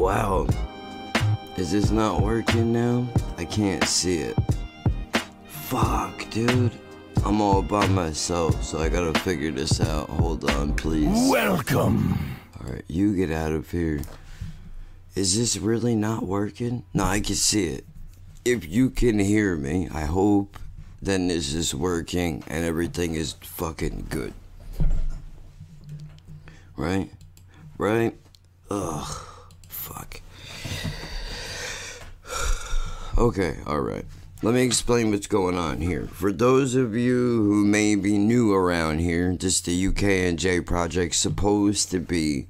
Wow. Is this not working now? I can't see it. Fuck, dude. I'm all by myself, so I gotta figure this out. Hold on, please. Welcome. Alright, you get out of here. Is this really not working? No, I can see it. If you can hear me, I hope then this is working and everything is fucking good. Right? Right? Ugh. Fuck. Okay, alright. Let me explain what's going on here. For those of you who may be new around here, this the UK and J project supposed to be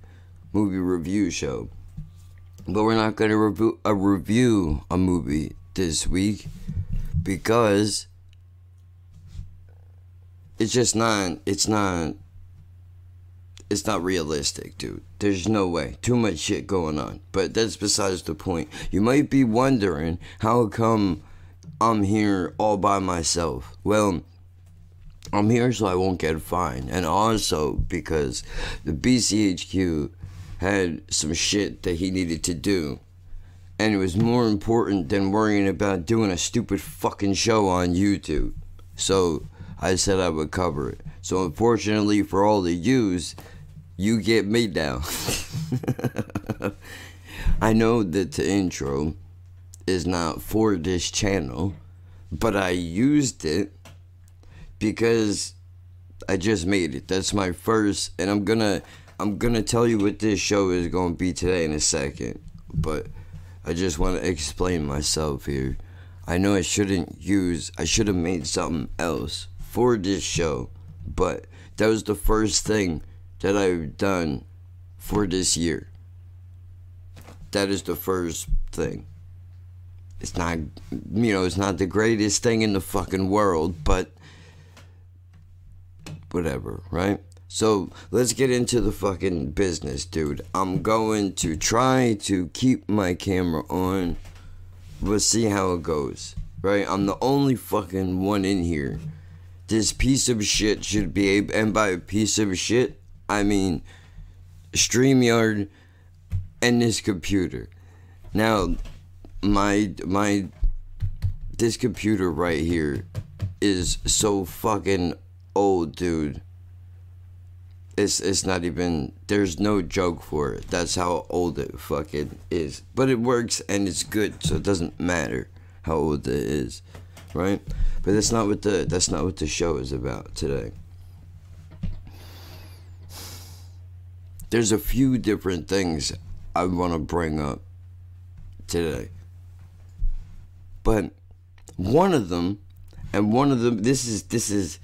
movie review show. But we're not going to review a uh, review a movie this week because it's just not it's not it's not realistic, dude. There's no way. Too much shit going on. But that's besides the point. You might be wondering how come I'm here all by myself. Well, I'm here so I won't get fined. And also because the BCHQ had some shit that he needed to do. And it was more important than worrying about doing a stupid fucking show on YouTube. So I said I would cover it. So unfortunately for all the yous, you get me down. I know that the intro is not for this channel, but I used it because I just made it. That's my first, and I'm gonna I'm gonna tell you what this show is gonna be today in a second. But I just want to explain myself here. I know I shouldn't use. I should have made something else for this show, but that was the first thing that I've done for this year. That is the first thing. It's not, you know, it's not the greatest thing in the fucking world, but whatever, right? So let's get into the fucking business, dude. I'm going to try to keep my camera on. We'll see how it goes, right? I'm the only fucking one in here. This piece of shit should be able, and by a piece of shit, I mean StreamYard and this computer. Now, my my this computer right here is so fucking old, dude. It's it's not even there's no joke for it. That's how old it fucking is. But it works and it's good, so it doesn't matter how old it is, right? But that's not what the that's not what the show is about today. There's a few different things I want to bring up today. But one of them and one of them this is this is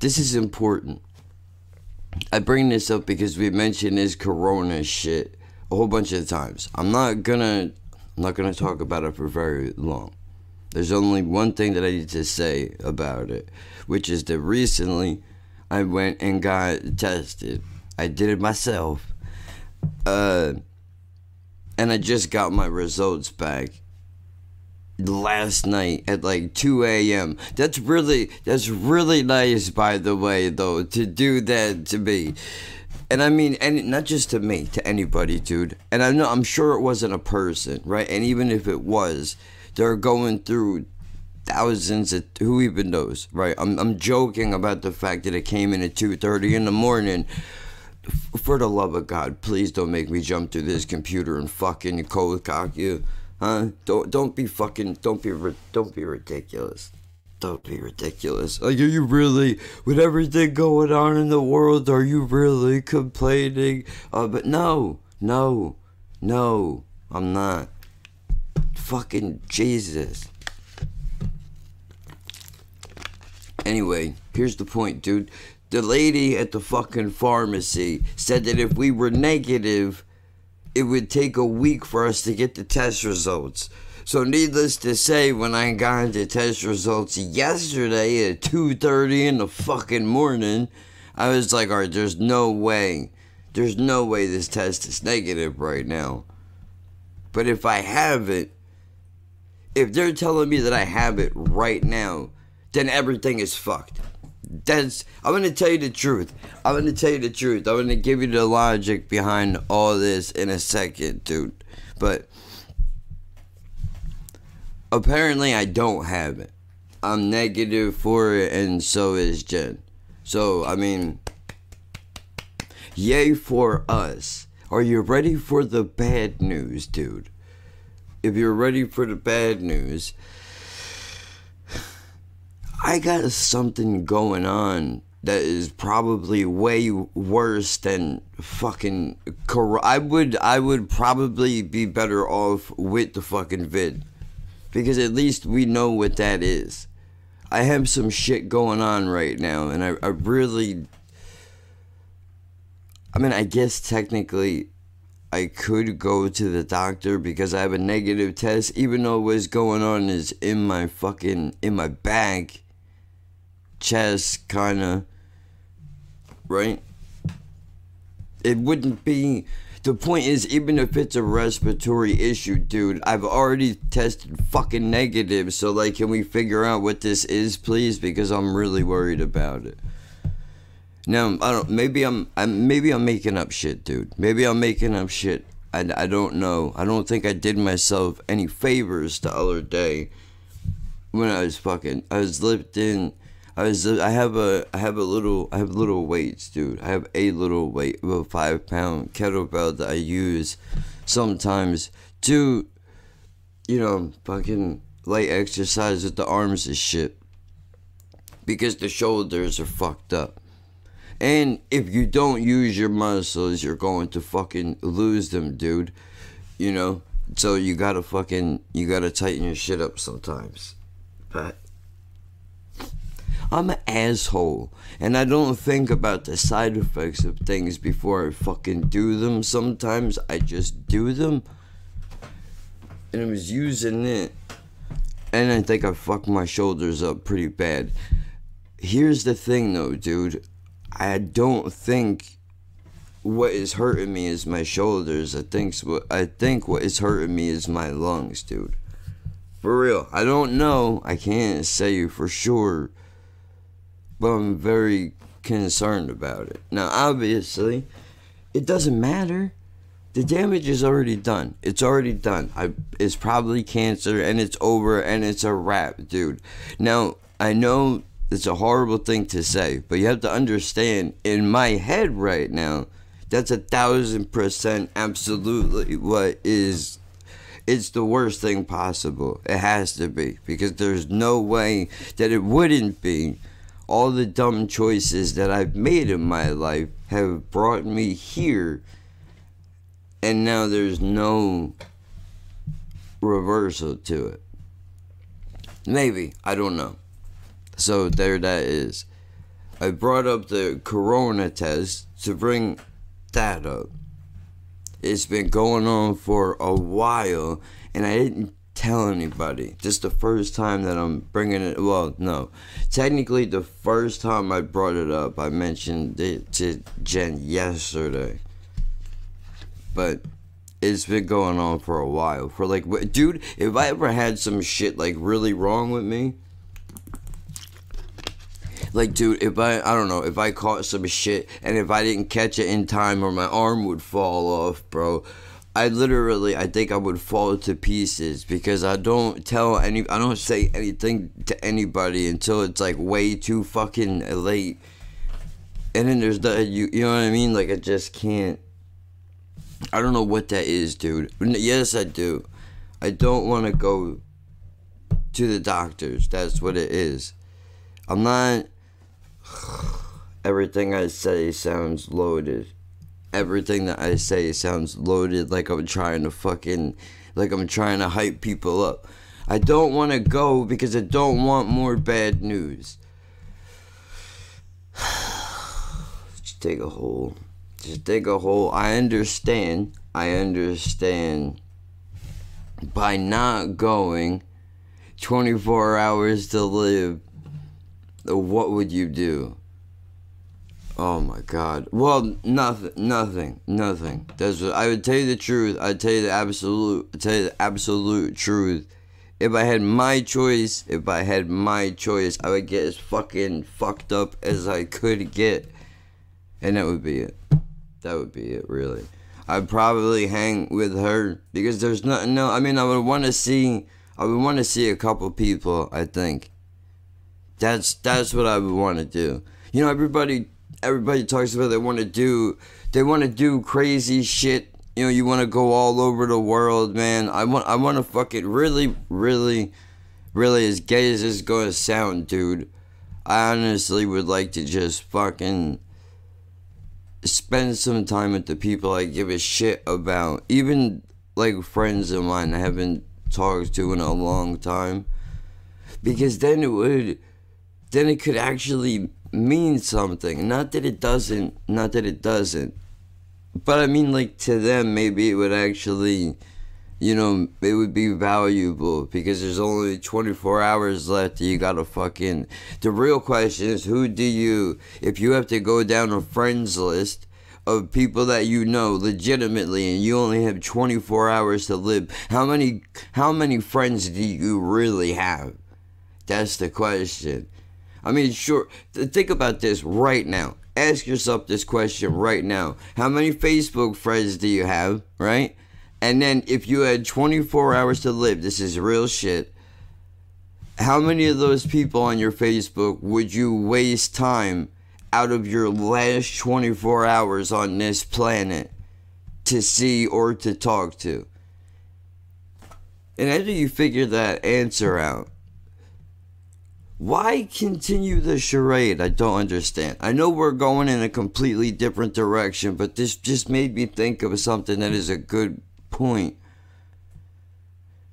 this is important. I bring this up because we mentioned this corona shit a whole bunch of times. I'm not gonna I'm not gonna talk about it for very long. There's only one thing that I need to say about it, which is that recently I went and got tested. I did it myself. Uh and I just got my results back last night at like 2 a.m. That's really that's really nice by the way though to do that to me. And I mean and not just to me, to anybody, dude. And I know I'm sure it wasn't a person, right? And even if it was, they're going through thousands of who even knows, right? I'm I'm joking about the fact that it came in at 2:30 in the morning. For the love of God, please don't make me jump through this computer and fucking cold cock you. Huh? Don't don't be fucking don't be don't be ridiculous. Don't be ridiculous. Are you really, with everything going on in the world, are you really complaining? Uh, but no, no, no, I'm not. Fucking Jesus. Anyway, here's the point, dude. The lady at the fucking pharmacy said that if we were negative, it would take a week for us to get the test results. So needless to say, when I got the test results yesterday at 2:30 in the fucking morning, I was like, "All right, there's no way. There's no way this test is negative right now." But if I have it, if they're telling me that I have it right now, then everything is fucked. That's I'm gonna tell you the truth. I'm gonna tell you the truth. I'm gonna give you the logic behind all this in a second, dude. But apparently I don't have it. I'm negative for it and so is Jen. So I mean yay for us. Are you ready for the bad news, dude? If you're ready for the bad news, I got something going on that is probably way worse than fucking cor- I would I would probably be better off with the fucking vid because at least we know what that is. I have some shit going on right now and I, I really I mean I guess technically I could go to the doctor because I have a negative test even though what's going on is in my fucking in my bag chest, kind of, right? It wouldn't be. The point is, even if it's a respiratory issue, dude, I've already tested fucking negative. So, like, can we figure out what this is, please? Because I'm really worried about it. Now, I don't. Maybe I'm. I'm. Maybe I'm making up shit, dude. Maybe I'm making up shit. I, I don't know. I don't think I did myself any favors the other day when I was fucking. I was lifting I was I have a I have a little I have little weights, dude. I have a little weight, a five pound kettlebell that I use sometimes to, you know, fucking light exercise with the arms and shit. Because the shoulders are fucked up. And if you don't use your muscles, you're going to fucking lose them, dude. You know? So you gotta fucking, you gotta tighten your shit up sometimes. But I'm an asshole. And I don't think about the side effects of things before I fucking do them. Sometimes I just do them. And I was using it. And I think I fucked my shoulders up pretty bad. Here's the thing though, dude. I don't think what is hurting me is my shoulders. I think what I think what is hurting me is my lungs, dude. For real. I don't know. I can't say for sure but I'm very concerned about it. Now, obviously, it doesn't matter. The damage is already done. It's already done. I, it's probably cancer and it's over and it's a wrap, dude. Now, I know it's a horrible thing to say, but you have to understand in my head right now, that's a thousand percent absolutely what is it's the worst thing possible. It has to be because there's no way that it wouldn't be all the dumb choices that I've made in my life have brought me here, and now there's no reversal to it. Maybe, I don't know. So there that is. I brought up the corona test to bring that up. It's been going on for a while, and I didn't tell anybody. This is the first time that I'm bringing it. Well, no. Technically, the first time I brought it up, I mentioned it to Jen yesterday. But it's been going on for a while. For like, dude, if I ever had some shit like really wrong with me, like dude if i i don't know if i caught some shit and if i didn't catch it in time or my arm would fall off bro I literally, I think I would fall to pieces because I don't tell any, I don't say anything to anybody until it's like way too fucking late. And then there's the, you, you know what I mean? Like I just can't. I don't know what that is, dude. Yes, I do. I don't want to go to the doctors. That's what it is. I'm not. Everything I say sounds loaded everything that I say sounds loaded like I'm trying to fucking like I'm trying to hype people up. I don't want to go because I don't want more bad news. Just take a hole. Just take a hole. I understand. I understand. By not going 24 hours to live, what would you do? Oh my God. Well, nothing, nothing, nothing. That's what, I would tell you the truth. I'd tell you the absolute, I'd tell you the absolute truth. if I had my choice, if I had my choice, I would get as fucking fucked up as I could get. And that would be it. That would be it, really. I'd probably hang with her because there's nothing no I mean I would wanna see I would wanna see a couple people, I think. That's that's what I would wanna do. You know, everybody everybody talks about they wanna do they wanna do crazy shit you know, you want to go all over the world, man. I want, I want to fucking really, really, really, as gay as this is gonna sound, dude. I honestly would like to just fucking spend some time with the people I give a shit about, even like friends of mine I haven't talked to in a long time, because then it would, then it could actually mean something. Not that it doesn't, not that it doesn't but I mean, like to them, maybe it would actually, you know, it would be valuable because there's only 24 hours left. You gotta fucking. The real question is, who do you, if you have to go down a friends list of people that you know legitimately, and you only have 24 hours to live, how many, how many friends do you really have? That's the question. I mean, sure. Think about this right now ask yourself this question right now. How many Facebook friends do you have, right? And then if you had 24 hours to live, this is real shit. How many of those people on your Facebook would you waste time out of your last 24 hours on this planet to see or to talk to? And after you figure that answer out, why continue the charade? I don't understand. I know we're going in a completely different direction, but this just made me think of something that is a good point.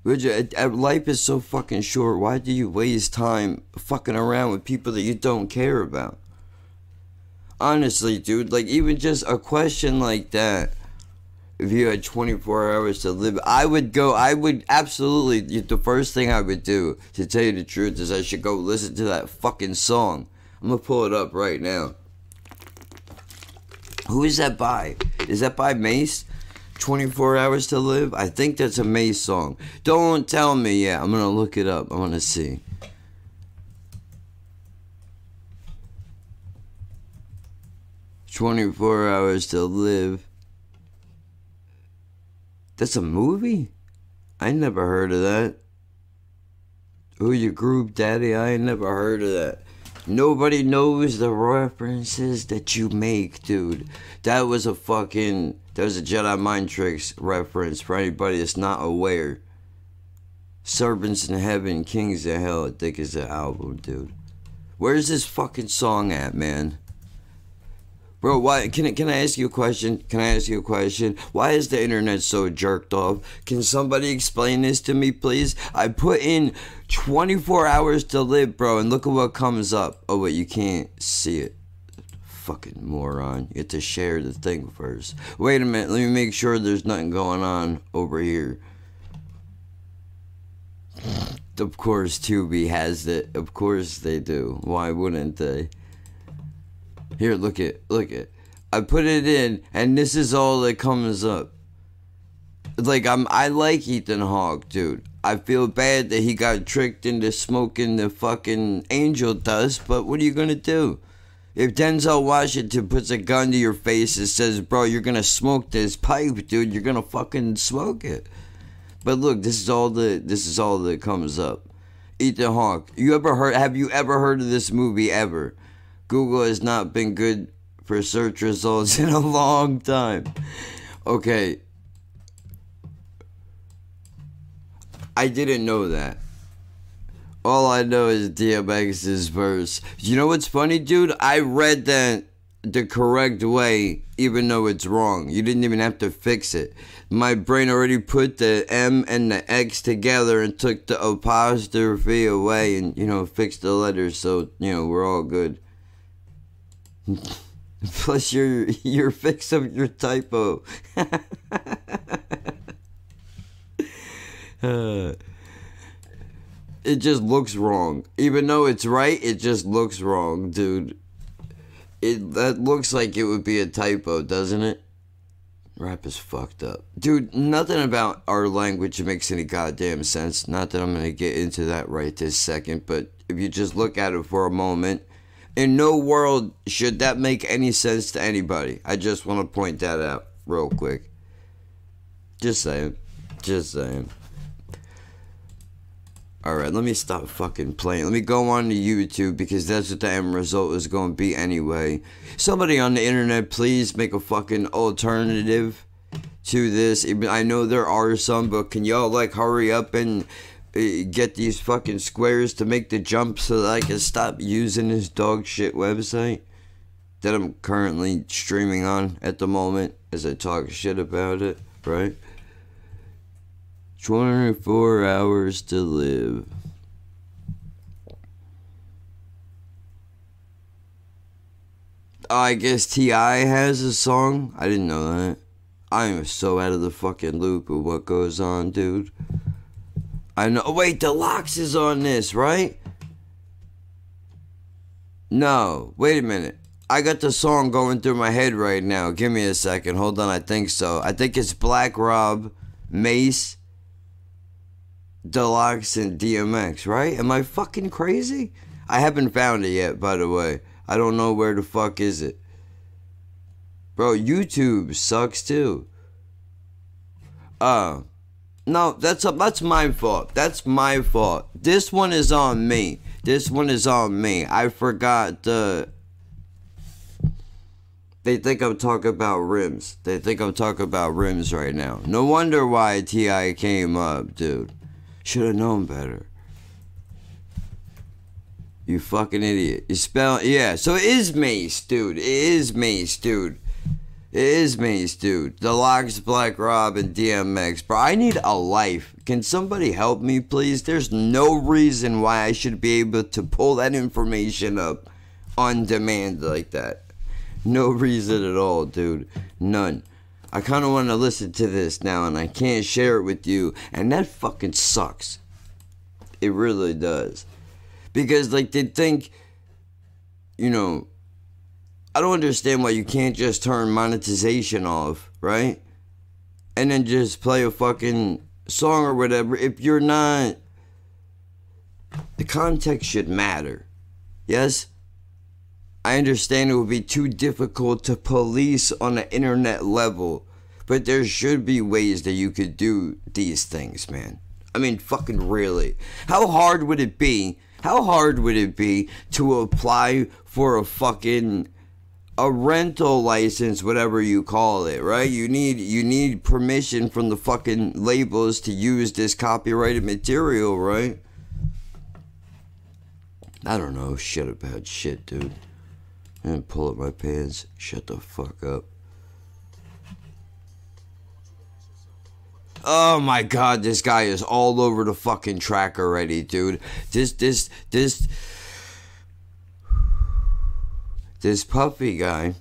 Uh, uh, life is so fucking short. Why do you waste time fucking around with people that you don't care about? Honestly, dude, like even just a question like that if you had 24 hours to live, I would go, I would absolutely, the first thing I would do, to tell you the truth, is I should go listen to that fucking song. I'm gonna pull it up right now. Who is that by? Is that by Mase? 24 Hours to Live? I think that's a Mase song. Don't tell me yet. I'm gonna look it up. I wanna see. Twenty-four hours to live. That's a movie? I never heard of that. Who your group daddy? I never heard of that. Nobody knows the references that you make, dude. That was a fucking that was a Jedi mind tricks reference for anybody that's not aware. Servants in Heaven, Kings of Hell, I think is the album, dude. Where's this fucking song at, man? Bro, why can can I ask you a question? Can I ask you a question? Why is the internet so jerked off? Can somebody explain this to me, please? I put in 24 hours to live, bro, and look at what comes up. Oh, wait, you can't see it. Fucking moron. You have to share the thing first. Wait a minute, let me make sure there's nothing going on over here. Of course, Tubi has it. Of course they do. Why wouldn't they? Here, look it, look it. I put it in, and this is all that comes up. Like I'm, I like Ethan Hawke, dude. I feel bad that he got tricked into smoking the fucking angel dust, but what are you gonna do? If Denzel Washington puts a gun to your face and says, "Bro, you're gonna smoke this pipe, dude," you're gonna fucking smoke it. But look, this is all the this is all that comes up. Ethan Hawke. You ever heard? Have you ever heard of this movie ever? Google has not been good for search results in a long time. Okay. I didn't know that. All I know is DMX's verse. You know what's funny, dude? I read that the correct way, even though it's wrong. You didn't even have to fix it. My brain already put the M and the X together and took the apostrophe away and, you know, fixed the letters so, you know, we're all good. Plus your your fix of your typo. uh, it just looks wrong. Even though it's right, it just looks wrong, dude. It that looks like it would be a typo, doesn't it? Rap is fucked up. Dude, nothing about our language makes any goddamn sense. Not that I'm gonna get into that right this second, but if you just look at it for a moment, in no world should that make any sense to anybody. I just want to point that out real quick. Just saying. Just saying. Alright, let me stop fucking playing. Let me go on to YouTube because that's what the end result is going to be anyway. Somebody on the internet, please make a fucking alternative to this. I know there are some, but can y'all like hurry up and Eh, get these fucking squares to make the jump so that I can stop using this dog shit website that I'm currently streaming on at the moment as I talk shit about it, right? 24 hours to live. Oh, I guess T.I. has a song. I didn't know that. I am so out of the fucking loop of what goes on, dude. I know. Wait, the LOX is on this, right? No. Wait a minute. I got the song going through my head right now. Give me a second. Hold on. I think so. I think it's Black Rob, Mase, the LOX and DMX, right? Am I fucking crazy? I haven't found it yet, by the way. I don't know where the fuck is it. Bro, YouTube sucks too. Uh no, that's a, that's my fault. That's my fault. This one is on me. This one is on me. I forgot the they think I'm talking about rims. They think I'm talking about rims right now. No wonder why T.I. came up, dude. Should have known better. You fucking idiot. You spell yeah, so it is Mase, dude. It is Mase, dude. It is Mase, dude. The LOX, Black Rob, and DMX. Bro, I need a life. Can somebody help me, please? There's no reason why I should be able to pull that information up on demand like that. No reason at all, dude. None. I kind of want to listen to this now and I can't share it with you. And that fucking sucks. It really does. Because, like, they think, you know, I don't understand why you can't just turn monetization off, right? And then just play a fucking song or whatever. If you're not. The context should matter. Yes? I understand it would be too difficult to police on an internet level, but there should be ways that you could do these things, man. I mean, fucking really. How hard would it be? How hard would it be to apply for a fucking a rental license, whatever you call it, right? You need you need permission from the fucking labels to use this copyrighted material, right? I don't know shit about shit, dude and pull up my pants. Shut the fuck up. Oh my god, this guy is all over the fucking track already, dude. This, this, this. This puffy guy,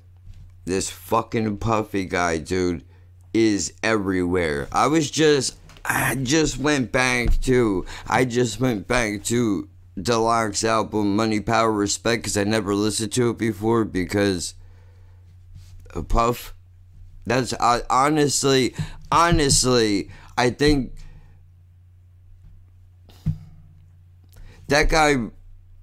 this fucking puffy guy, dude, is everywhere. I was just, I just went back to, I just went back to the LOX album Money Power Respect because I never listened to it before because Puff. That's honestly, honestly, I think that guy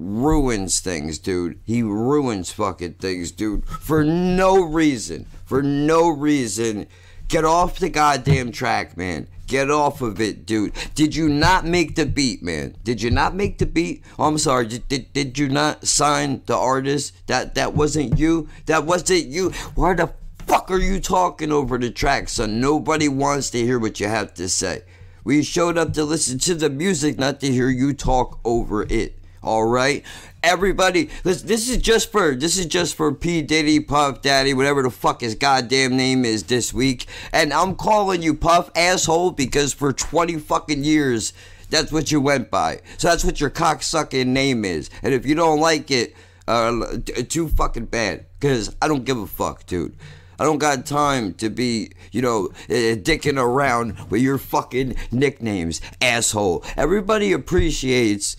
ruins things, dude. He ruins fucking things, dude, for no reason. For no reason. Get off the goddamn track, man. Get off of it, dude. Did you not make the beat, man? Did you not make the beat? Oh, I'm sorry. Did, did, did you not sign the artist? That that wasn't you. That wasn't you. Why the fuck are you talking over the track, son? Nobody wants to hear what you have to say. We showed up to listen to the music, not to hear you talk over it. All right, everybody. This this is just for this is just for P Diddy, Puff Daddy, whatever the fuck his goddamn name is this week. And I'm calling you Puff asshole because for 20 fucking years that's what you went by. So that's what your cocksucking name is. And if you don't like it, uh, too fucking bad. Cause I don't give a fuck, dude. I don't got time to be, you know, dicking around with your fucking nicknames, asshole. Everybody appreciates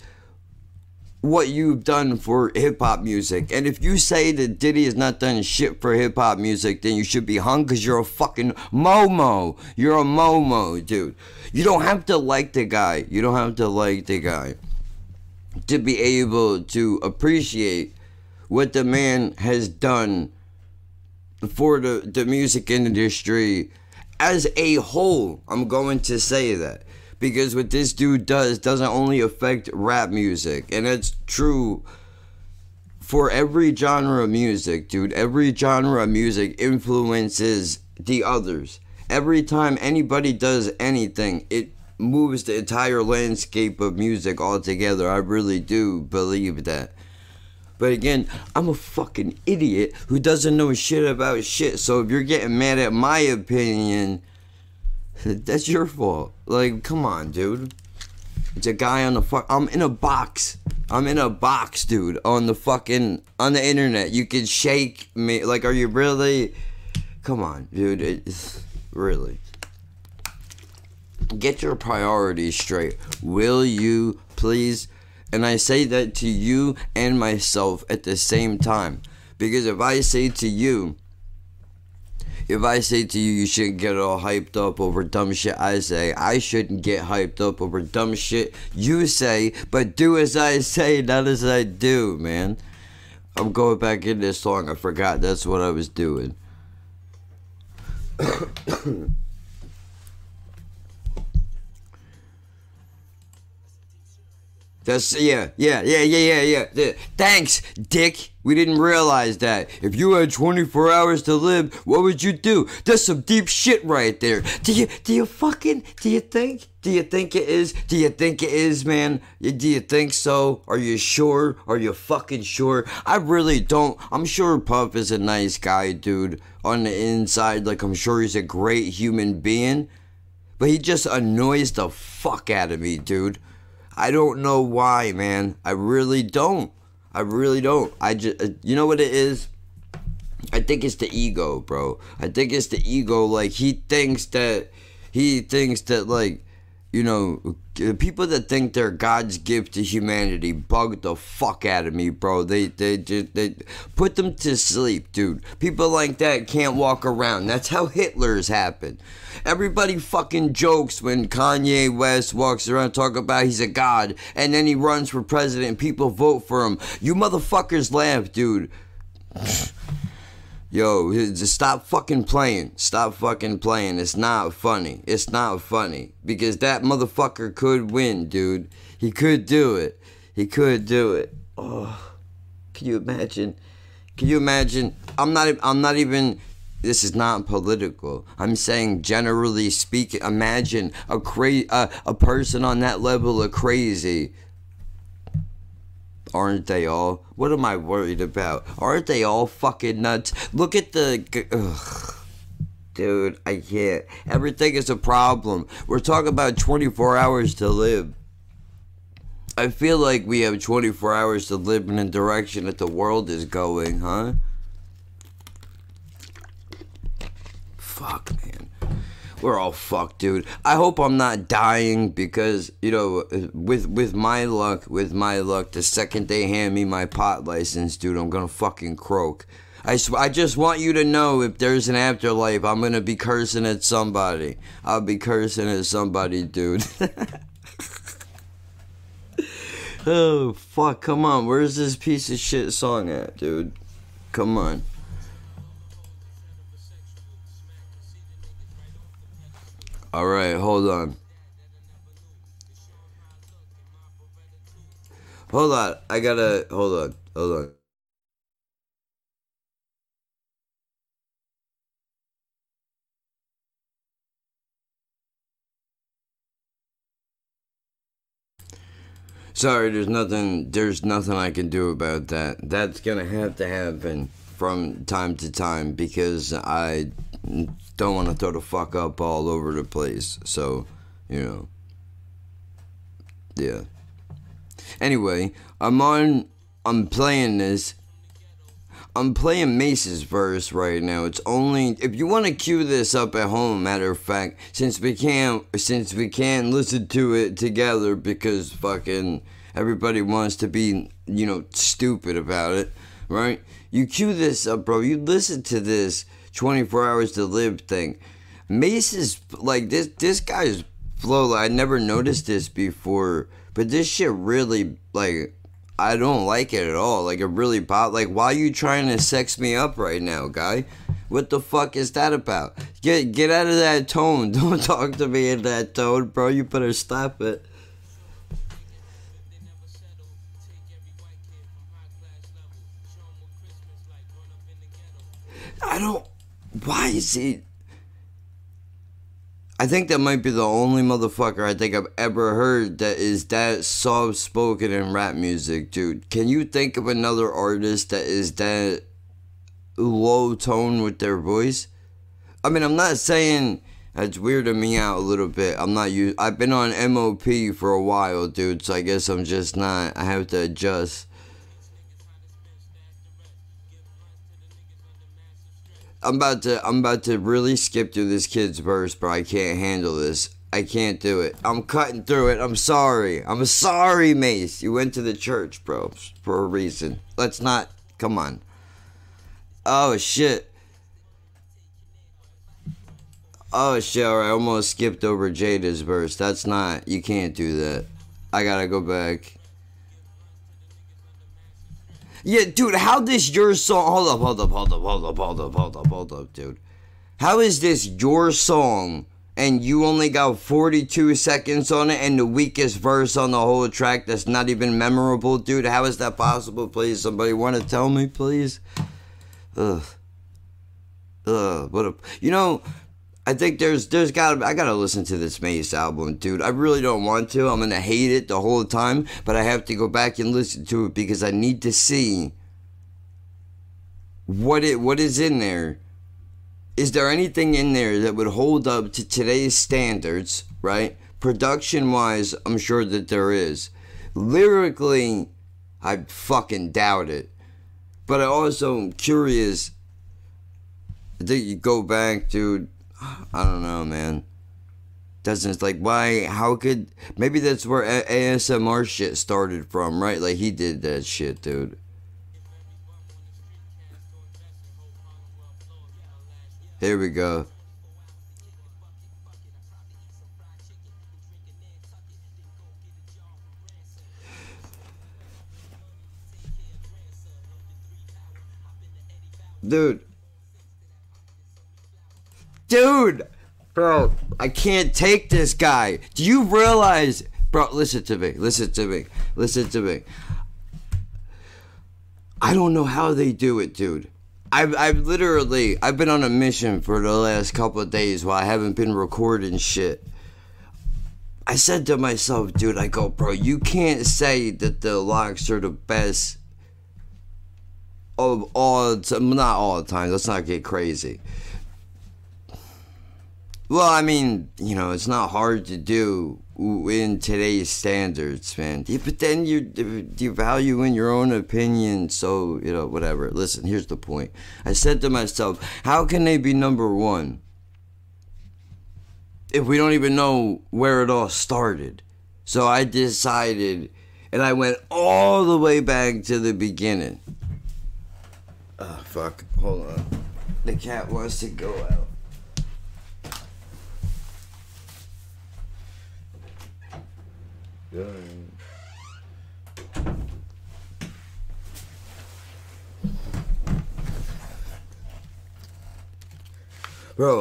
what you've done for hip hop music. And if you say that Diddy has not done shit for hip hop music, then you should be hung because you're a fucking Momo. You're a Momo, dude. You don't have to like the guy. You don't have to like the guy to be able to appreciate what the man has done for the, the music industry as a whole. I'm going to say that because what this dude does doesn't only affect rap music, and it's true for every genre of music, dude. Every genre of music influences the others. Every time anybody does anything, it moves the entire landscape of music altogether. I really do believe that. But again, I'm a fucking idiot who doesn't know shit about shit. So if you're getting mad at my opinion, that's your fault. Like, come on, dude. It's a guy on the fuck. I'm in a box. I'm in a box, dude. On the fucking on the internet. You can shake me. Like, are you really? Come on, dude. It's really. Get your priorities straight. Will you please? And I say that to you and myself at the same time. Because if I say to you, if I say to you, you shouldn't get all hyped up over dumb shit, I say, I shouldn't get hyped up over dumb shit you say, but do as I say, not as I do, man. I'm going back in this song. I forgot that's what I was doing. That's yeah, yeah, yeah, yeah, yeah, yeah. Thanks, Dick. We didn't realize that. If you had 24 hours to live, what would you do? That's some deep shit right there. Do you do you fucking do you think? Do you think it is? Do you think it is, man? Do you think so? Are you sure? Are you fucking sure? I really don't. I'm sure Puff is a nice guy, dude. On the inside, like I'm sure he's a great human being. But he just annoys the fuck out of me, dude. I don't know why, man. I really don't. I really don't. I just, uh, you know what it is? I think it's the ego, bro. I think it's the ego. Like, he thinks that, he thinks that, like, you know, people that think they're God's gift to humanity bug the fuck out of me, bro. They, they, they, they put them to sleep, dude. People like that can't walk around. That's how Hitler's happened. Everybody fucking jokes when Kanye West walks around talking about he's a god, and then he runs for president and people vote for him. You motherfuckers laugh, dude. Yo, just stop fucking playing. Stop fucking playing. It's not funny. It's not funny. Because that motherfucker could win, dude. He could do it. He could do it. Oh, can you imagine? Can you imagine? I'm not. I'm not even. This is not political. I'm saying generally speaking. Imagine a cra- uh, a person on that level of crazy Aren't they all? What am I worried about? Aren't they all fucking nuts? Look at the. Ugh. Dude, I can't. Everything is a problem. We're talking about 24 hours to live. I feel like we have 24 hours to live in the direction that the world is going, huh? Fuck, we're all fucked, dude. I hope I'm not dying because you know, with with my luck, with my luck, the second they hand me my pot license, dude, I'm gonna fucking croak. I, sw- I just want you to know if there's an afterlife, I'm gonna be cursing at somebody. I'll be cursing at somebody, dude. oh fuck! Come on, where's this piece of shit song at, dude? Come on. All right, hold on. Hold on. I gotta. Hold on. Hold on. Sorry, there's nothing. There's nothing I can do about that. That's gonna have to happen from time to time because I don't want to throw the fuck up all over the place. So, you know. Yeah. Anyway, I'm on. I'm playing this. I'm playing Mase's verse right now. It's only if you want to cue this up at home. Matter of fact, since we can't, since we can't listen to it together because fucking everybody wants to be, you know, stupid about it, right? You cue this up, bro. You listen to this 24 hours to live thing. Mase is like this. This guy's flow. I never noticed this before, but this shit really like. I don't like it at all. Like it really pop. Like why are you trying to sex me up right now, guy? What the fuck is that about? Get get out of that tone. Don't talk to me in that tone, bro. You better stop it. I don't. Why is he? I think that might be the only motherfucker I think I've ever heard that is that soft spoken in rap music, dude. Can you think of another artist that is that low tone with their voice? I mean, I'm not saying that's weirding me out a little bit. I'm not used. I've been on MOP for a while, dude. So I guess I'm just not. I have to adjust. I'm about to I'm about to really skip through this kid's verse, but I can't handle this. I can't do it. I'm cutting through it. I'm sorry. I'm sorry, Mase. You went to the church, bro, for a reason. Let's not. Come on. Oh shit. Oh shit! I almost skipped over Jada's verse. That's not. You can't do that. I gotta go back. Yeah, dude, how this your song? Hold up, hold up, hold up, hold up, hold up, hold up, hold up, dude. How is this your song and you only got 42 seconds on it and the weakest verse on the whole track that's not even memorable, dude? How is that possible? Please, somebody want to tell me, please? Ugh. Ugh. What a. You know. I think there's there's gotta I gotta listen to this Mase album, dude. I really don't want to. I'm gonna hate it the whole time, but I have to go back and listen to it because I need to see what it what is in there. Is there anything in there that would hold up to today's standards, right? Production wise, I'm sure that there is. Lyrically, I fucking doubt it. But I also am curious that you go back, dude I don't know, man. Doesn't like why? How could maybe that's where ASMR shit started from, right? Like he did that shit, dude. Here we go. Dude, dude, bro, I can't take this guy. Do you realize, bro? Listen to me. Listen to me. Listen to me. I don't know how they do it, dude. I've, I've literally I've been on a mission for the last couple of days while I haven't been recording shit. I said to myself, dude, I go, bro, you can't say that the LOX are the best of all, not all the time. Let's not get crazy. Well, I mean, you know, it's not hard to do in today's standards, man. But then you you value in your own opinion, so you know, whatever. Listen, here's the point. I said to myself, how can they be number one if we don't even know where it all started? So I decided, and I went all the way back to the beginning. Oh fuck! Hold on. The cat wants to go out. Bro,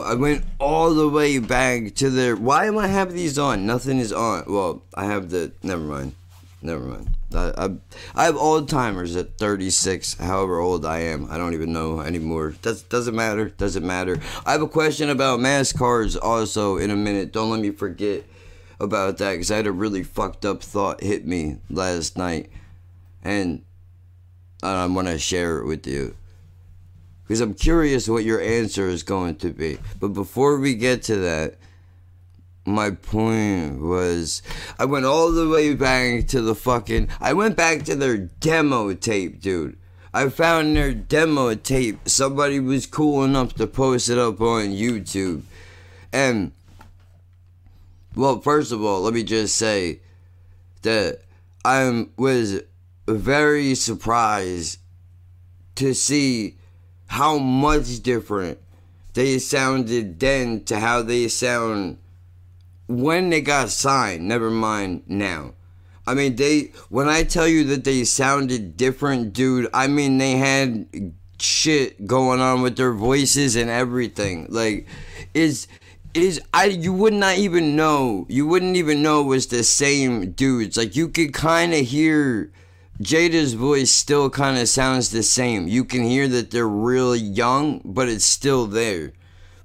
I went all the way back to the. Why am I having these on? Nothing is on. Well, I have the. Never mind. Never mind. I, I, I have old timers at 36, however old I am. I don't even know anymore. Does, doesn't matter. Doesn't matter. I have a question about mass cars also in a minute. Don't let me forget about that because I had a really fucked up thought hit me last night, and I want to share it with you because I'm curious what your answer is going to be. But before we get to that, my point was I went all the way back to the fucking I went back to their demo tape, dude. I found their demo tape. Somebody was cool enough to post it up on YouTube. And well, first of all, let me just say that I was very surprised to see how much different they sounded then to how they sound when they got signed. Never mind now. I mean, they when I tell you that they sounded different, dude. I mean, they had shit going on with their voices and everything. Like, is is I you would not even know. You wouldn't even know it was the same dudes. Like you could kind of hear Jada's voice still kind of sounds the same. You can hear that they're really young, but it's still there.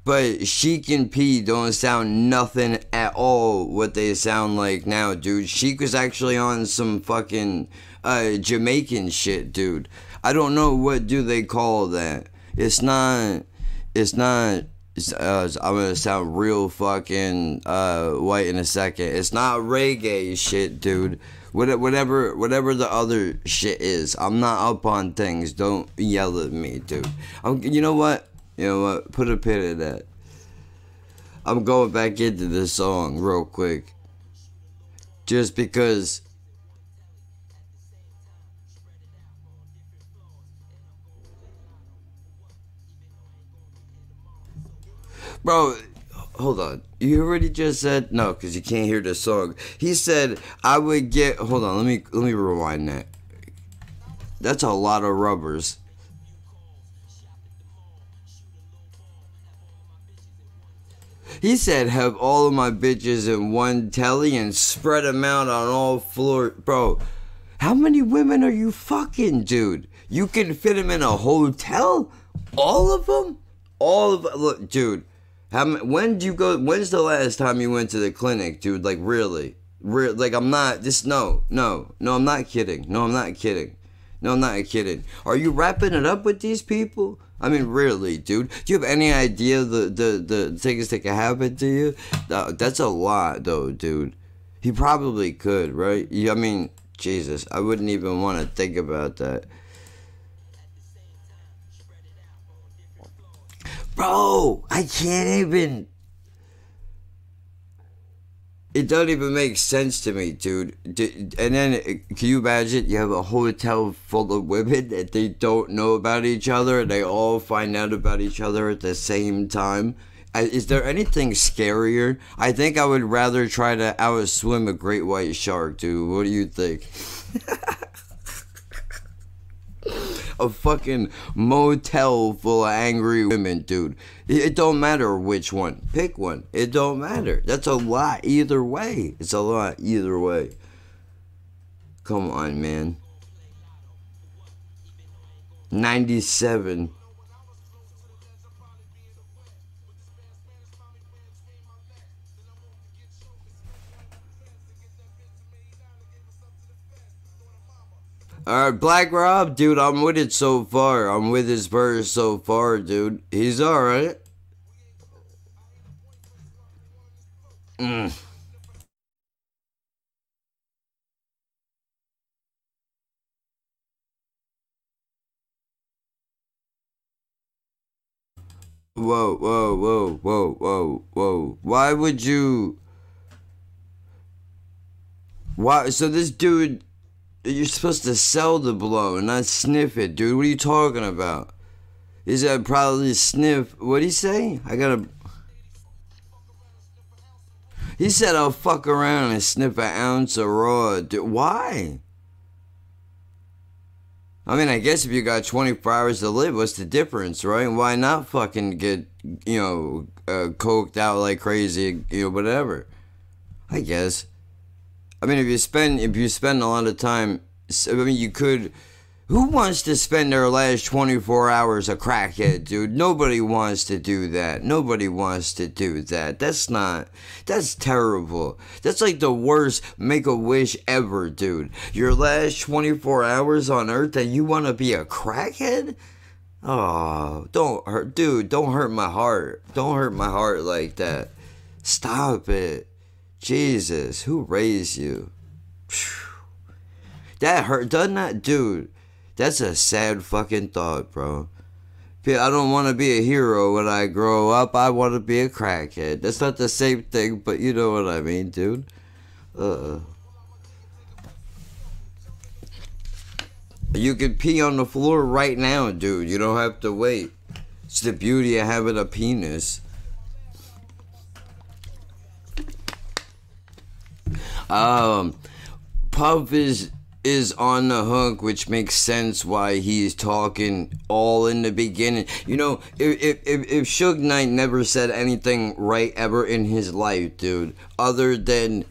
But Sheek and P don't sound nothing at all what they sound like now, dude. Sheek was actually on some fucking uh, Jamaican shit, dude. I don't know what do they call that. It's not. It's not uh, I'm gonna sound real fucking uh, white in a second. It's not reggae shit, dude. Whatever, whatever the other shit is, I'm not up on things. Don't yell at me, dude. I'm, you know what? You know what? Put a pin in that. I'm going back into this song real quick, just because Bro, hold on. You already just said no, because you can't hear the song. He said I would get. Hold on. Let me let me rewind that. That's a lot of rubbers. He said, have all of my bitches in one telly and spread them out on all floors. Bro, how many women are you fucking, dude? You can fit them in a hotel? All of them? All of Look, dude. How when do you go? When's the last time you went to the clinic, dude? Like really, Real, like I'm not. Just no, no, no. I'm not kidding. No, I'm not kidding. No, I'm not kidding. Are you wrapping it up with these people? I mean, really, dude. Do you have any idea the the the things that can happen to you? That's a lot, though, dude. He probably could, right? I mean, Jesus, I wouldn't even want to think about that. Bro, I can't even. It doesn't even make sense to me, dude. And then, uh, can you imagine? You have a hotel full of women that they don't know about each other, and they all find out about each other at the same time. Uh, is there anything scarier? I think I would rather try to outswim a great white shark, dude. What do you think? a fucking motel full of angry women, dude. It don't matter which one. Pick one. It don't matter. That's a lot either way. It's a lot either way. Come on, man. 97. Alright, Black Rob, dude, I'm with it so far. I'm with his verse so far, dude. He's alright. Mm. Whoa, whoa, whoa, whoa, whoa, whoa. Why would you... Why? So this dude you're supposed to sell the blow and not sniff it, dude. What are you talking about? Is that probably sniff? What'd he say? I gotta. He said I'll fuck around and sniff an ounce of raw. Dude, why? I mean, I guess if you got 24 hours to live, what's the difference, right? Why not fucking get, you know, uh, coked out like crazy, you know, whatever? I guess. I mean, if you spend if you spend a lot of time, I mean, you could. Who wants to spend their last 24 hours a crackhead, dude? Nobody wants to do that. Nobody wants to do that. That's not. That's terrible. That's like the worst make a wish ever, dude. Your last 24 hours on earth and you want to be a crackhead? Oh, don't hurt. Dude, don't hurt my heart. Don't hurt my heart like that. Stop it. Jesus, who raised you? That hurt, doesn't that, dude? That's a sad fucking thought, bro. I don't want to be a hero when I grow up. I want to be a crackhead. That's not the same thing, but you know what I mean, dude. Uh. You could pee on the floor right now, dude. You don't have to wait. It's the beauty of having a penis. Um, Puff is is on the hook, which makes sense why he's talking all in the beginning. You know, if if if, Suge Knight never said anything right ever in his life, dude, other than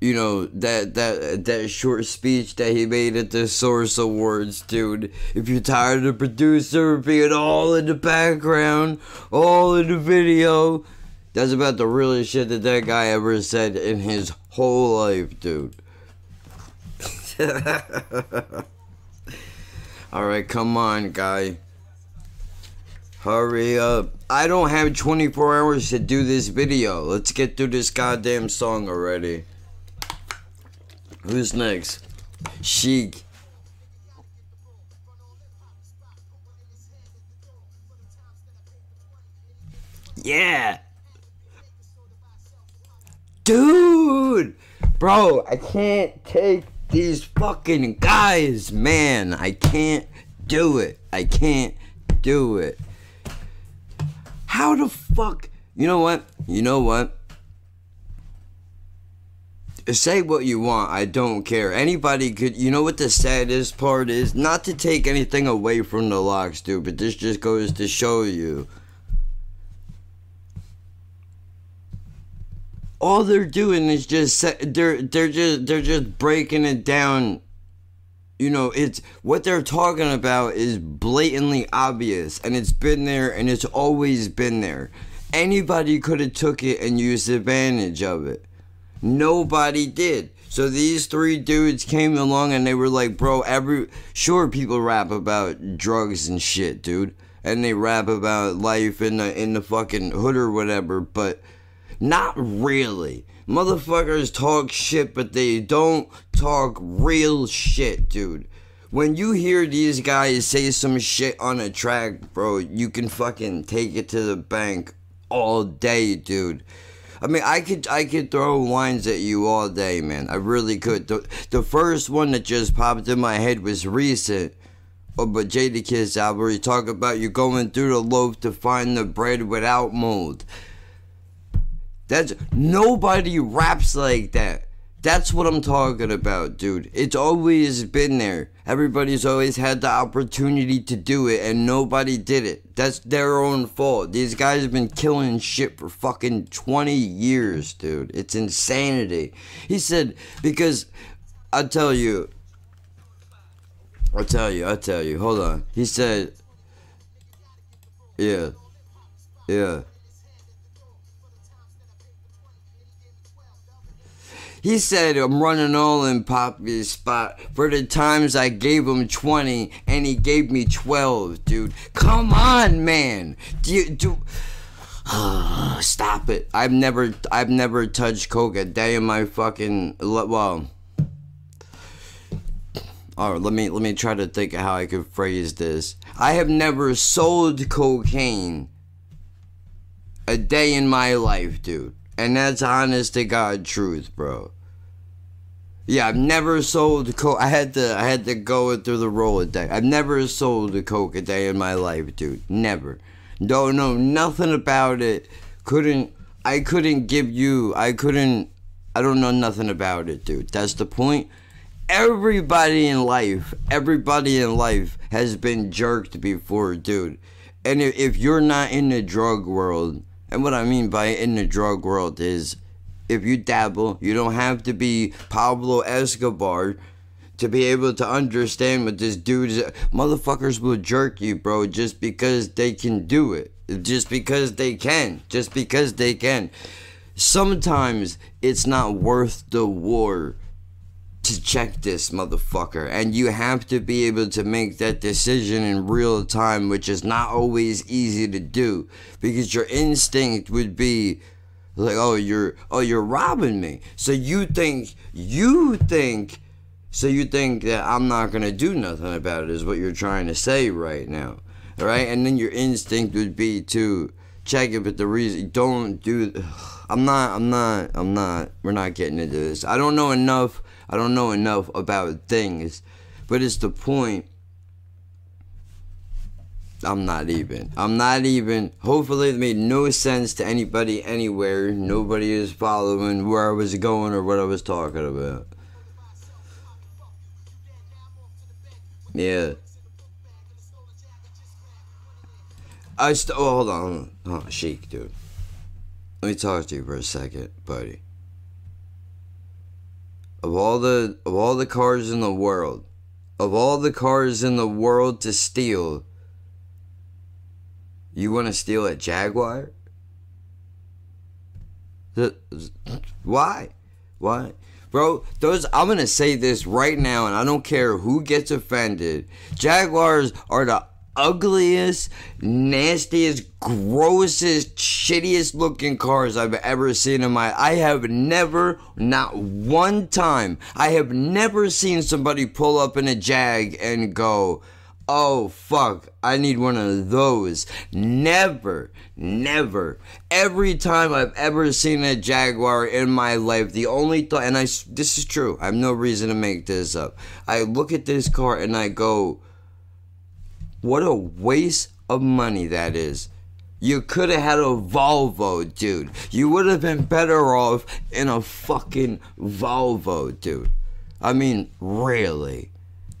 you know that that that short speech that he made at the Source Awards, dude. If you're tired of the producer being all in the background, all in the video, that's about the realest shit that that guy ever said in his whole life, dude. Alright, come on, guy. Hurry up. I don't have 24 hours to do this video. Let's get through this goddamn song already. Who's next? Sheek. Yeah. Dude! Bro, I can't take these fucking guys, man. I can't do it. I can't do it. How the fuck? You know what? You know what? Say what you want. I don't care. Anybody could. You know what the saddest part is? Not to take anything away from the LOX, dude, but this just goes to show you. All they're doing is just they're they're just they're just breaking it down. You know it's what they're talking about is blatantly obvious and it's been there and it's always been there. Anybody could have took it and used advantage of it. Nobody did. So these three dudes came along and they were like bro every sure people rap about drugs and shit dude and they rap about life in the in the fucking hood or whatever but not really. Motherfuckers talk shit, but they don't talk real shit, dude. When you hear these guys say some shit on a track, bro, you can fucking take it to the bank all day, dude. I mean, I could I could throw lines at you all day, man. I really could. The, the first one that just popped in my head was recent. Oh, but Jadakiss album where you talk about you going through the loaf to find the bread without mold. That's nobody raps like that. That's what I'm talking about, dude. It's always been there. Everybody's always had the opportunity to do it and nobody did it. That's their own fault. These guys have been killing shit for fucking 20 years, dude. It's insanity. He said, because I tell you, I'll tell you, I'll tell you. Hold on. He said, yeah, yeah. He said I'm running all in Poppy's spot for the times I gave him 20 and he gave me 12, dude. Come on, man. Do you do Stop it. I've never I've never touched coke a day in my fucking well all right, let me let me try to think of how I could phrase this. I have never sold cocaine a day in my life, dude. And that's honest to God truth, bro. Yeah, I've never sold coke. I had to, I had to go through the Rolodex. I've never sold a coke a day in my life, dude. Never. Don't know nothing about it. Couldn't. I couldn't give you. I couldn't. I don't know nothing about it, dude. That's the point. Everybody in life, everybody in life has been jerked before, dude. And if, if you're not in the drug world, and what I mean by in the drug world is if you dabble. You don't have to be Pablo Escobar to be able to understand what this dude is. Motherfuckers will jerk you, bro, just because they can do it. Just because they can. Just because they can. Sometimes it's not worth the war to check this motherfucker. And you have to be able to make that decision in real time, which is not always easy to do. Because your instinct would be like, oh, you're oh you're robbing me. So you think you think so you think that I'm not gonna do nothing about it is what you're trying to say right now. Alright? And then your instinct would be to check it, but the reason don't do I'm not I'm not I'm not we're not getting into this. I don't know enough I don't know enough about things, but it's the point I'm not even. I'm not even. Hopefully, it made no sense to anybody anywhere. Nobody is following where I was going or what I was talking about. Yeah. I st- oh, hold on. Oh, Sheek, dude. Let me talk to you for a second, buddy. Of all the of all the cars in the world, of all the cars in the world to steal, you want to steal a Jaguar? Why? Why? Bro, those I'm to say this right now and I don't care who gets offended. Jaguars are the ugliest, nastiest, grossest, shittiest looking cars I've ever seen in my I have never not one time I have never seen somebody pull up in a Jag and go Oh fuck, I need one of those. Never, never. Every time I've ever seen a Jaguar in my life, the only thought, and I, this is true, I have no reason to make this up. I look at this car and I go, what a waste of money that is. You could have had a Volvo, dude. You would have been better off in a fucking Volvo, dude. I mean, really.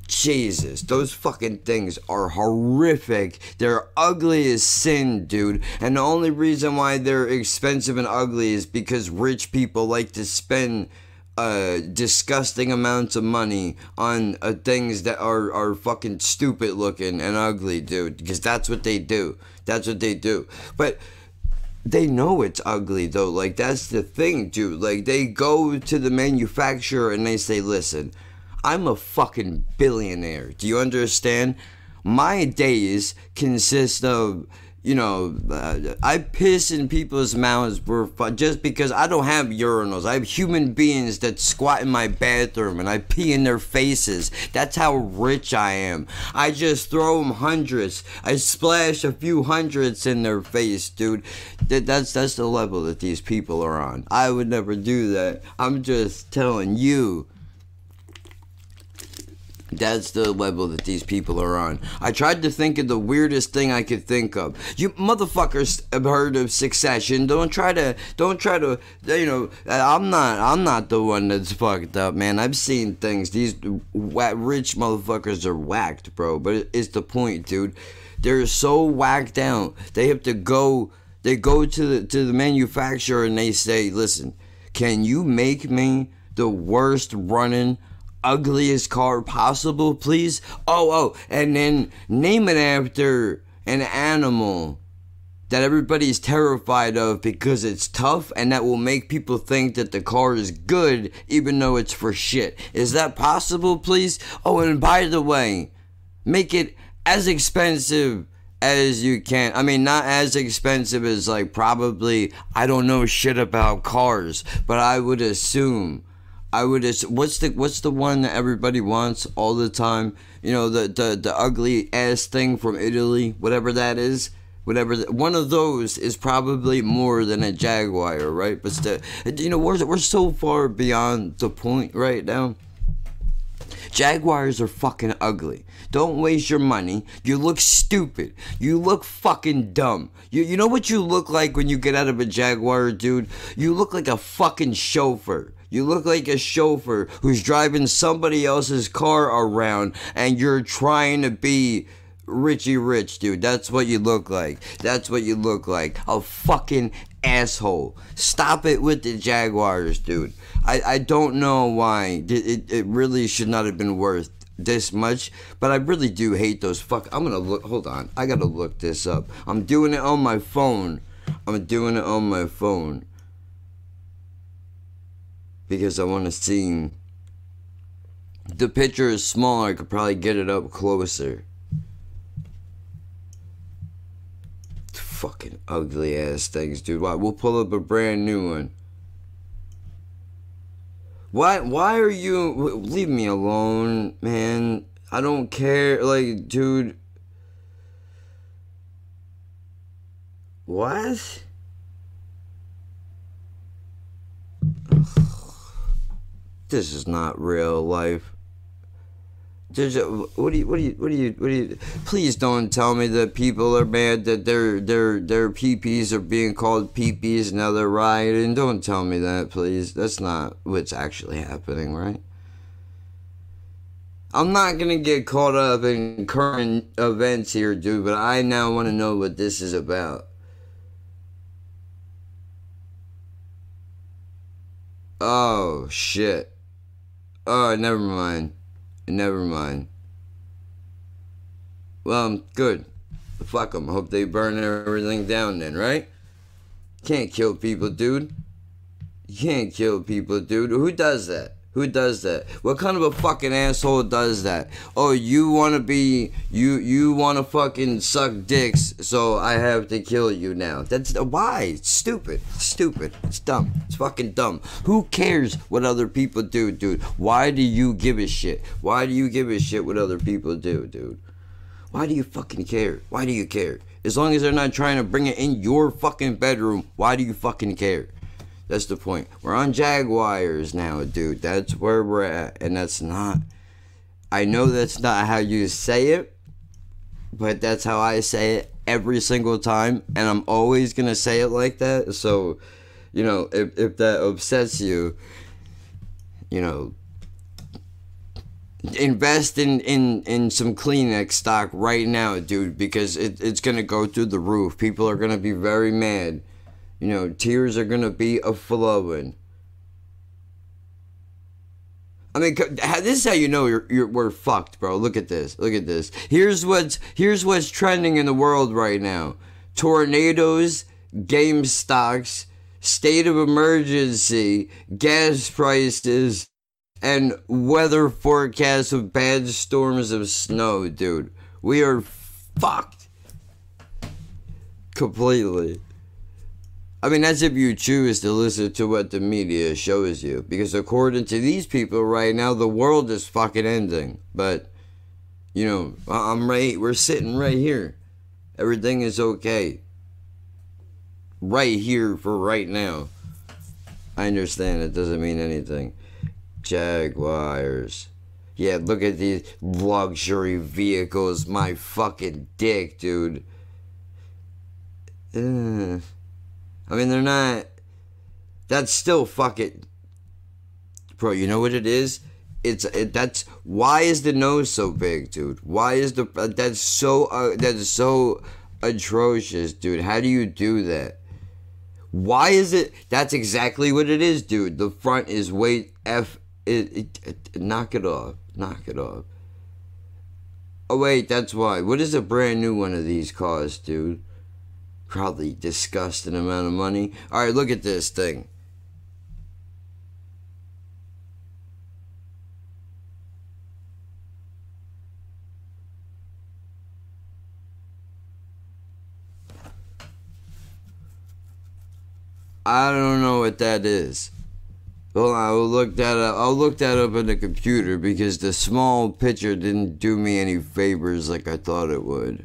Jesus, those fucking things are horrific. They're ugly as sin, dude. And the only reason why they're expensive and ugly is because rich people like to spend uh, disgusting amounts of money on uh, things that are, are fucking stupid looking and ugly, dude. Because that's what they do. That's what they do. But they know it's ugly, though. Like, that's the thing, dude. Like, they go to the manufacturer and they say, listen, I'm a fucking billionaire. Do you understand? My days consist of, you know, uh, I piss in people's mouths for fun just because I don't have urinals. I have human beings that squat in my bathroom and I pee in their faces. That's how rich I am. I just throw them hundreds. I splash a few hundreds in their face, dude. That, that's that's the level that these people are on. I would never do that. I'm just telling you that's the level that these people are on. I tried to think of the weirdest thing I could think of. You motherfuckers have heard of Succession. Don't try to, don't try to, you know, uh, I'm not, I'm not the one that's fucked up, man. I've seen things. These rich motherfuckers are whacked, bro. But it's the point, dude. They're so whacked out. They have to go, they go to the, to the manufacturer and they say, listen, can you make me the worst running ugliest car possible, please? Oh, oh, and then name it after an animal that everybody's terrified of because it's tough and that will make people think that the car is good even though it's for shit. Is that possible, please? Oh, and by the way, make it as expensive as you can. I mean, not as expensive as like probably I don't know shit about cars, but I would assume I would. just What's the What's the one that everybody wants all the time? You know, the the the ugly ass thing from Italy, whatever that is. Whatever the, one of those is probably more than a Jaguar, right? But still, you know, we're we're so far beyond the point right now. Jaguars are fucking ugly. Don't waste your money. You look stupid. You look fucking dumb. You you know what you look like when you get out of a Jaguar, dude? You look like a fucking chauffeur. You look like a chauffeur who's driving somebody else's car around and you're trying to be Richie Rich, dude. That's what you look like. That's what you look like. A fucking asshole. Stop it with the Jaguars, dude. I, I don't know why. It, it, really should not have been worth this much, but I really do hate those fuck. I'm gonna look. Hold on. I gotta look this up. I'm doing it on my phone. I'm doing it on my phone because I want to see. The picture is small, I could probably get it up closer. Fucking ugly ass things, dude. Why? We'll pull up a brand new one. Why? Why are you? Leave me alone, man. I don't care. Like, dude. What? This is not real life. What do you what do you what do you what do you please don't tell me that people are mad that their their their peepees are being called peepees now they're rioting. Don't tell me that, please. That's not what's actually happening, right? I'm not gonna get caught up in current events here, dude, but I now want to know what this is about. Oh shit. Oh, never mind. Never mind. Well, good. Fuck them. Hope they burn everything down then, right? Can't kill people, dude. You can't kill people, dude. Who does that? Who does that? What kind of a fucking asshole does that? Oh, you want to be you you want to fucking suck dicks, so I have to kill you now. That's why. It's stupid. It's stupid. It's dumb. It's fucking dumb. Who cares what other people do, dude? Why do you give a shit? Why do you give a shit what other people do, dude? Why do you fucking care? Why do you care? As long as they're not trying to bring it in your fucking bedroom, why do you fucking care? That's the point. We're on Jaguars now, dude. That's where we're at. And that's not. I know that's not how you say it, but that's how I say it every single time. And I'm always going to say it like that. So, you know, if, if that upsets you, you know, invest in, in, in some Kleenex stock right now, dude, because it, it's going to go through the roof. People are going to be very mad you know, tears are gonna be a flowing. I mean, this is how you know you're, you're we're fucked, bro. Look at this. Look at this. Here's what's here's what's trending in the world right now: tornadoes, GameStop, state of emergency, gas prices, and weather forecasts of bad storms of snow, dude. We are fucked completely. I mean, that's if you choose to listen to what the media shows you. Because according to these people right now, the world is fucking ending. But, you know, I'm right, we're sitting right here. Everything is okay. Right here for right now. I understand it doesn't mean anything. Jaguars. Yeah, look at these luxury vehicles. My fucking dick, dude. Ugh. I mean, they're not. That's still fuck it, Bro, you know what it is? It's it, that's why is the nose so big, dude? Why is the uh, that's so uh, that's so atrocious, dude? How do you do that? Why is it? That's exactly what it is, dude. The front is way f. It, it, it, knock it off. Knock it off. Oh wait, that's why. What is a brand new one of these cost, dude? Probably disgusting amount of money. All right, look at this thing. I don't know what that is. Well, I will look that up. I'll look that up on the computer because the small picture didn't do me any favors like I thought it would.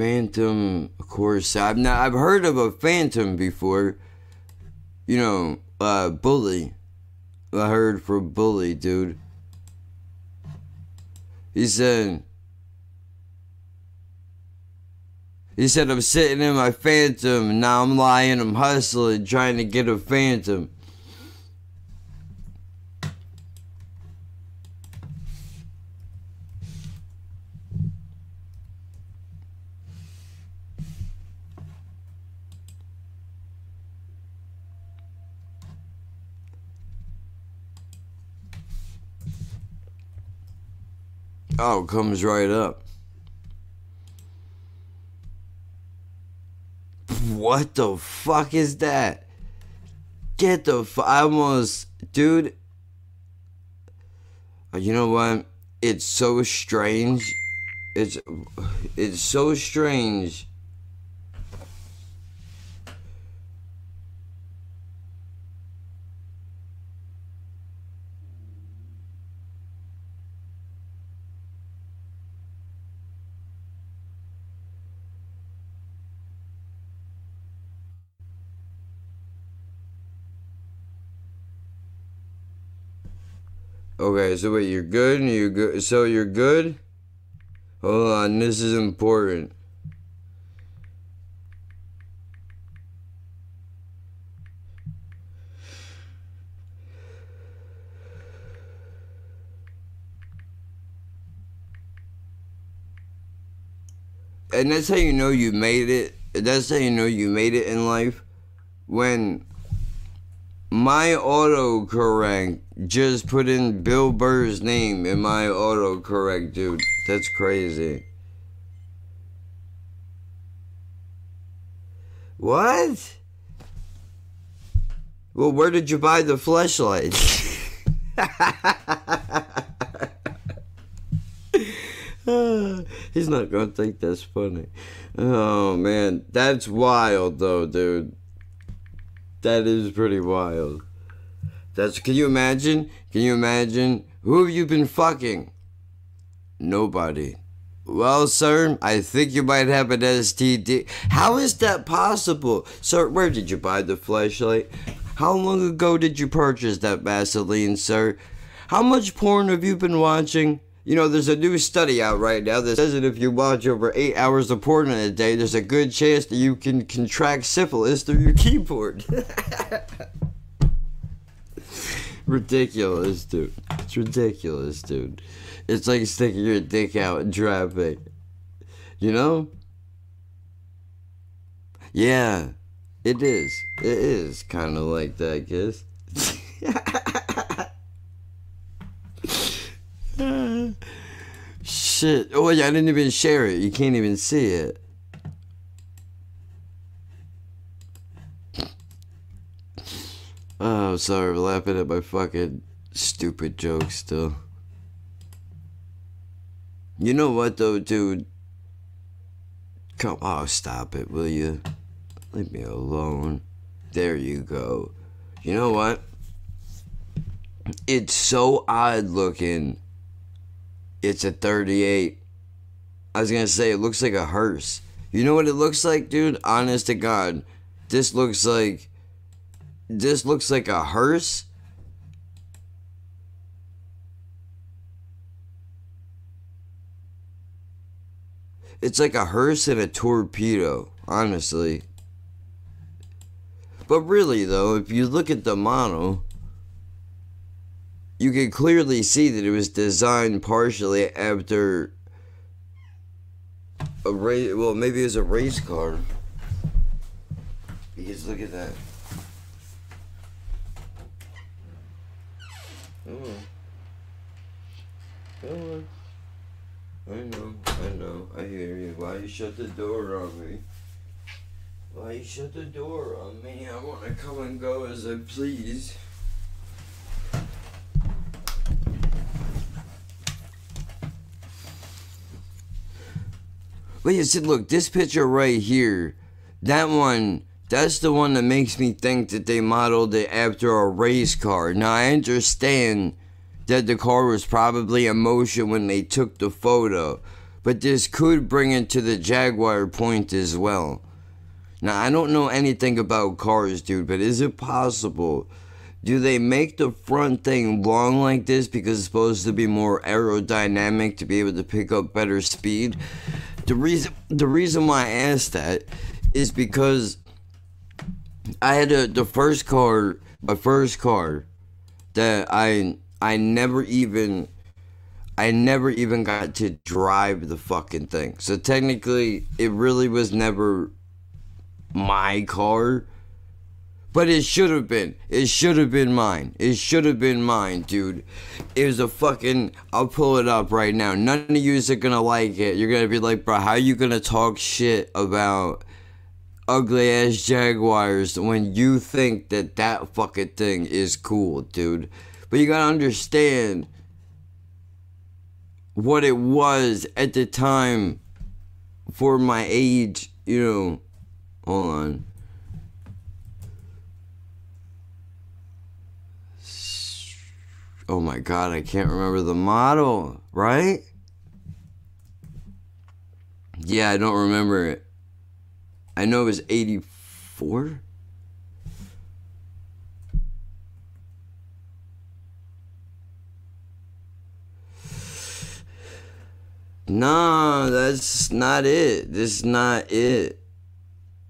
Phantom, of course. I've not. I've heard of a Phantom before. You know, uh, Bully. I heard from Bully, dude. He said. He said, I'm sitting in my Phantom, now I'm lying, I'm hustling, trying to get a Phantom. Oh, comes right up. What the fuck is that? Get the fuck. I almost. Dude. Uh, you know what? It's so strange. It's. It's so strange Okay, so wait, you're good? and you're good? So you're good? Hold on, this is important. And that's how you know you made it. That's how you know you made it in life. When my autocorrect just put in Bill Burr's name in my autocorrect, dude. That's crazy. What? Well, where did you buy the flashlight? He's not gonna think that's funny. Oh man, that's wild though, dude. That is pretty wild. That's can you imagine? Can you imagine? Who have you been fucking? Nobody. Well, sir, I think you might have an STD. How is that possible? Sir, where did you buy the flashlight? How long ago did you purchase that Vaseline, sir? How much porn have you been watching? You know, there's a new study out right now that says that if you watch over eight hours of porn in a day, there's a good chance that you can contract syphilis through your keyboard. ridiculous, dude. It's ridiculous, dude. It's like sticking your dick out in traffic. You know? Yeah, it is. It is kind of like that, I guess. Shit. Oh, yeah, I didn't even share it. You can't even see it. Oh, sorry, I'm laughing at my fucking stupid joke still. You know what, though, dude? Come, oh, stop it, will you? Leave me alone. There you go. You know what? It's so odd looking. It's a 38. I was gonna say, it looks like a hearse. You know what it looks like, dude? Honest to God. This looks like. This looks like a hearse. It's like a hearse and a torpedo, honestly. But really, though, if you look at the model, you can clearly see that it was designed partially after a race. Well, maybe it was a race car. Because look at that. Oh. Come on. Come on. I know, I know, I hear you. Why you shut the door on me? Why you shut the door on me? I want to come and go as I please. But you said, look, this picture right here, that one, that's the one that makes me think that they modeled it after a race car. Now, I understand that the car was probably in motion when they took the photo, but this could bring it to the Jaguar point as well. Now, I don't know anything about cars, dude, but is it possible? Do they make the front thing long like this because it's supposed to be more aerodynamic to be able to pick up better speed? The reason the reason why I asked that is because I had a, the first car, my first car that I I never even I never even got to drive the fucking thing. So technically it really was never my car. But it should have been. It should have been mine. It should have been mine, dude. It was a fucking. I'll pull it up right now. None of you are gonna like it. You're gonna be like, bro, how you gonna talk shit about ugly ass Jaguars when you think that that fucking thing is cool, dude? But you gotta understand what it was at the time for my age, you know. Hold on. Oh my god, I can't remember the model, right? Yeah, I don't remember it. I know it was 84. No, that's not it. That's not it.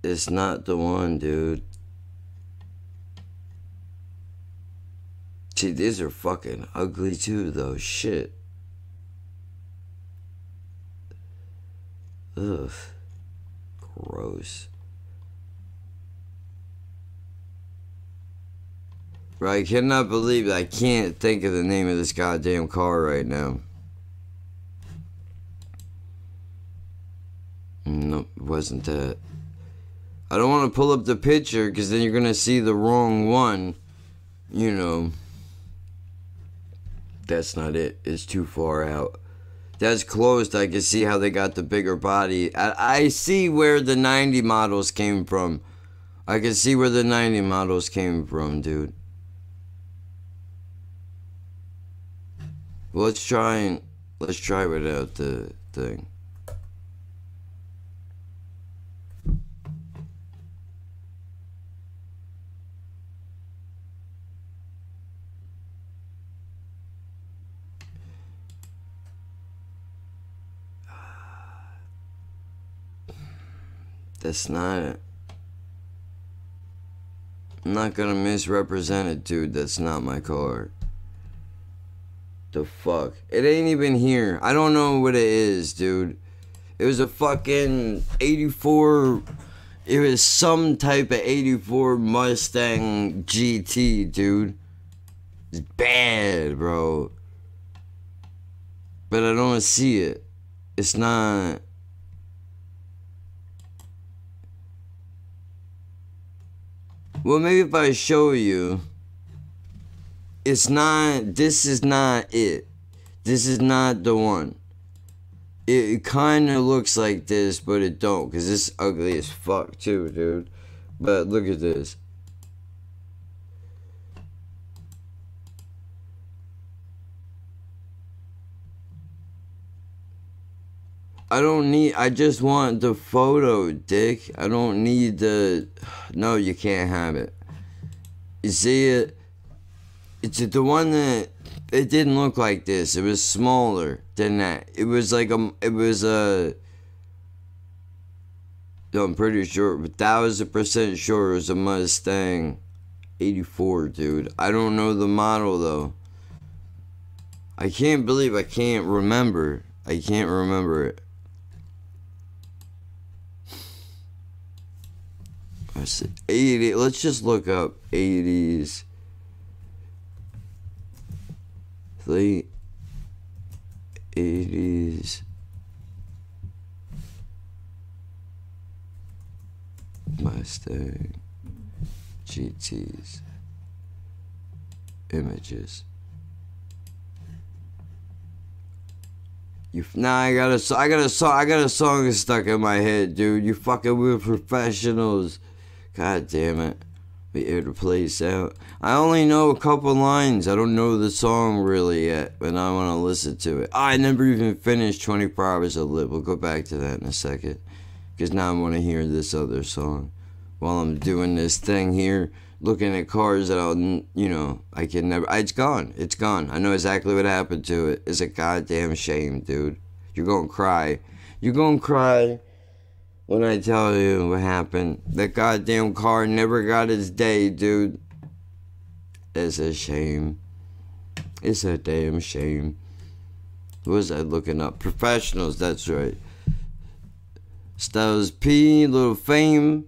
It's not the one, dude. See, these are fucking ugly too, though. Shit. Ugh. Gross. I cannot believe I can't think of the name of this goddamn car right now. No, it wasn't that. I don't want to pull up the picture because then you're going to see the wrong one. You know. That's not it. It's too far out. That's closed. I can see how they got the bigger body. I, I see where the 90 models came from. I can see where the 90 models came from, dude. let's try and let's try without the thing. That's not it. I'm not gonna misrepresent it, dude. That's not my card. The fuck? It ain't even here. I don't know what it is, dude. It was a fucking 84. It was some type of 84 Mustang GT, dude. It's bad, bro. But I don't see it. It's not. Well, maybe if I show you it's not this is not it. This is not the one. It, kind of looks like this but it don't because this ugly as fuck too dude. But look at this I don't need I just want the photo, dick. I don't need the No, you can't have it. You see it? it's the one that it didn't look like this. It was smaller than that. It was like a. It was a. I'm pretty sure, thousand percent sure it was a Mustang, eighty four, dude. I don't know the model though. I can't believe I can't remember. I can't remember it. Said 80. Let's just look up 80s late 80s Mustang GTs images. You nah, I got a I got a song I got a song stuck in my head, dude. You fucking with professionals. God damn it be able to play this out. I only know a couple lines. I don't know the song really yet, but I want to listen to it. I never even finished 24 Hours of Live. We'll go back to that in a second. Because now I want to hear this other song. While I'm doing this thing here, looking at cars that I'll, you know, I can never. It's gone. It's gone. I know exactly what happened to it. It's a goddamn shame, dude. You're going to cry. You're going to cry when I tell you what happened. That goddamn car never got its day, dude. It's a shame. It's a damn shame. What was I looking up? Professionals, that's right. Styles P, Lil Fame.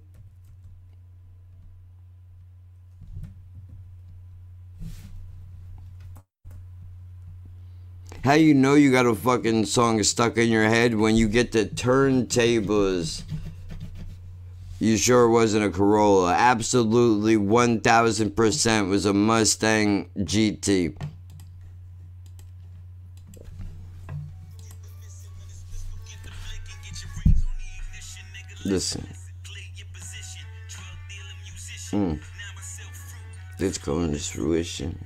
How you know you got a fucking song stuck in your head when you get the turntables? You sure wasn't a Corolla. Absolutely 1000% was a Mustang GT. Listen. Mm. It's going to fruition.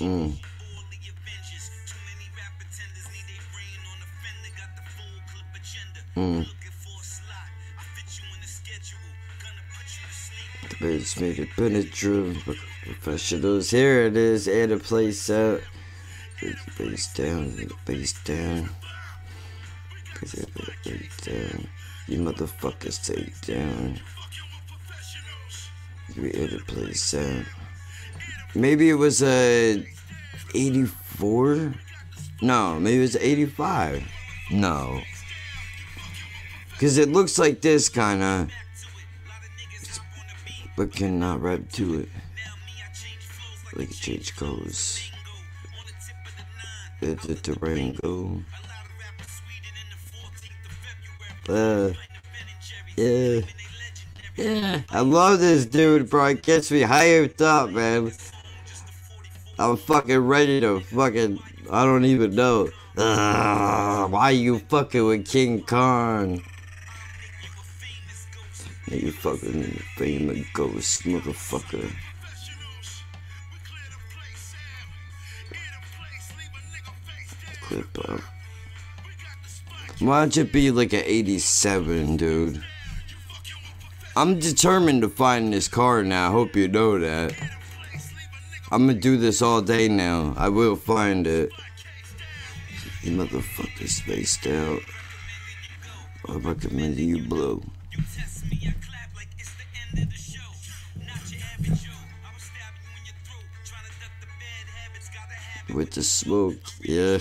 Mm. Mm. Made it penetrate. Professionals, here it is. Air the place out. Base down, base down. Down. You motherfuckers take down. Air the place out. Maybe it was a uh, 84? No, maybe it was 85. No. Because it looks like this kind of. But cannot rap to it. Like change goes. Let the terrain go. Uh, yeah. Yeah. I love this dude, bro. It gets me hyped up, man. I'm fucking ready to fucking. I don't even know. Uh, why you fucking with King Kong? You fucking famous ghost motherfucker. Clip up. Why don't you be like an 87, dude? I'm determined to find this car now. I hope you know that. I'm gonna do this all day now. I will find it. You motherfucker spaced out. I recommend you blow. With the smoke, yeah.